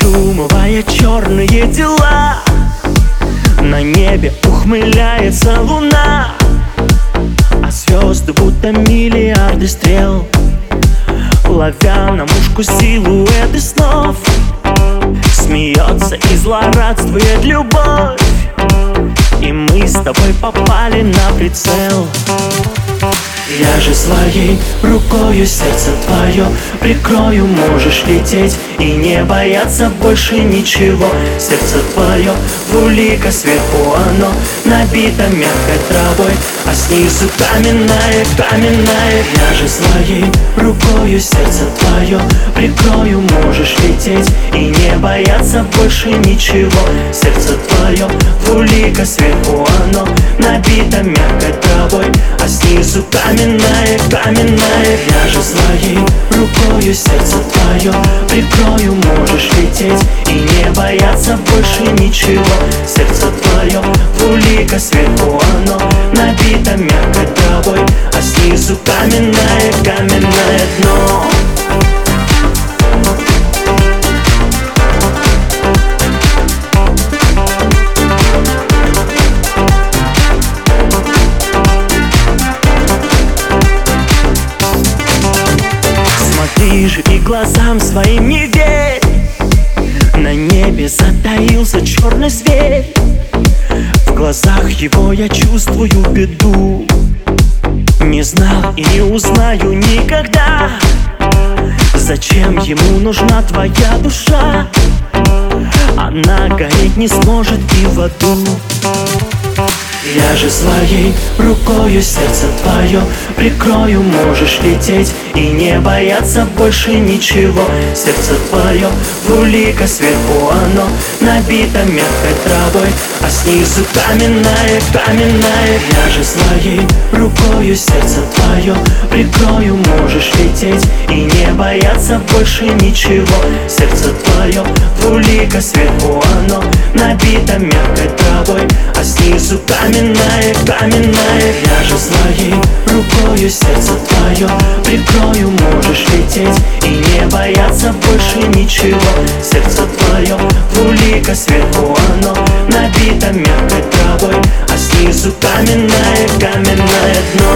Задумывая черные дела. На небе ухмыляется луна А звезды будто миллиарды стрел. Ловя на мушку силуэты снов Смеется и злорадствует любовь. И мы с тобой попали на прицел я же своей рукою сердце твое Прикрою, можешь лететь И не бояться больше ничего. Сердце твое в улика сверху оно Набито мягкой травой А снизу каменная, каменная Я же своей рукою сердце твое Прикрою, можешь лететь И не бояться больше ничего. Сердце твое в улика сверху оно Набито мягкой травой А снизу каменная, каменная Я же своей рукою сердце твое Прикрою, можешь лететь И не бояться больше ничего. Сердце твое улика сверху Смотри и глазам своим не верь. На небе затаился черный зверь. В глазах его я чувствую беду. Не знал и не узнаю никогда Зачем ему нужна твоя душа. Она гореть не сможет и в аду я же своей рукою сердце твое Прикрою, можешь лететь И не бояться больше ничего. Сердце твое в улика сверху оно Набито мягкой травой А снизу каменная, каменная Я же своей рукою сердце твое Прикрою, можешь лететь И не бояться больше ничего. Сердце твое в улика сверху оно Набито мягкой травой сердцу поминает, поминает Я же своей рукою сердце твое прикрою. Можешь лететь и не бояться больше ничего. Сердце твое двулика сверху оно Набито мягкой травой, а снизу каменное, каменное дно.